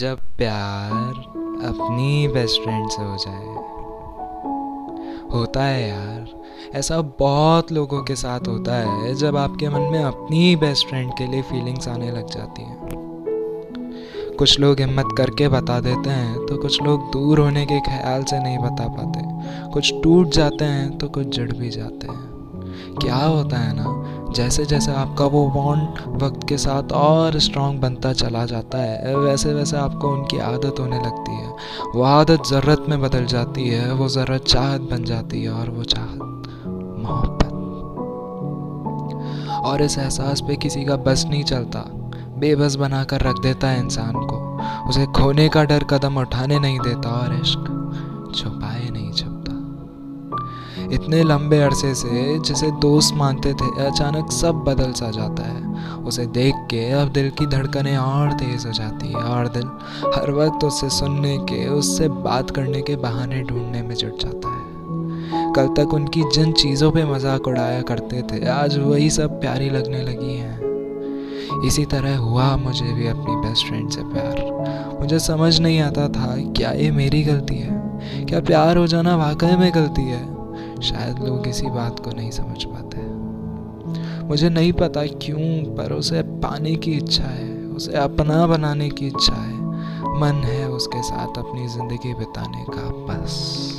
जब प्यार अपनी बेस्ट फ्रेंड से हो जाए। होता है यार, ऐसा बहुत लोगों के साथ होता है जब आपके मन में अपनी बेस्ट फ्रेंड के लिए फीलिंग्स आने लग जाती हैं। कुछ लोग हिम्मत करके बता देते हैं तो कुछ लोग दूर होने के ख्याल से नहीं बता पाते। कुछ टूट जाते हैं तो कुछ जड़ भी जाते हैं। क्या होता है ना जैसे जैसे आपका वो बॉन्ड वक्त के साथ और स्ट्रांग बनता चला जाता है वैसे वैसे आपको उनकी आदत होने लगती है। वो आदत ज़रूरत में बदल जाती है, वो ज़रूरत चाहत बन जाती है और वो चाहत मोहब्बत। और इस एहसास पे किसी का बस नहीं चलता। बेबस बनाकर रख देता है इंसान को। उसे खोने का डर कदम उठाने नहीं देता और इश्क छुपाए नहीं छुपता इतने लंबे अरसे से जिसे दोस्त मानते थे, अचानक सब बदल सा जाता है। उसे देख के अब दिल की धड़कनें और तेज हो जाती है, और दिल हर वक्त उससे सुनने के, उससे बात करने के बहाने ढूँढने में जुट जाता है। कल तक उनकी जिन चीज़ों पे मज़ाक उड़ाया करते थे, आज वही सब प्यारी लगने लगी हैं। इसी तरह हुआ मुझे भी अपनी बेस्ट फ्रेंड से प्यार। मुझे समझ नहीं आता था, क्या ये मेरी गलती है? क्या प्यार हो जाना वाकई में गलती है? शायद लोग इसी बात को नहीं समझ पाते मुझे नहीं पता क्यों, पर उसे पाने की इच्छा है, उसे अपना बनाने की इच्छा है। मन है उसके साथ अपनी ज़िंदगी बिताने का, बस।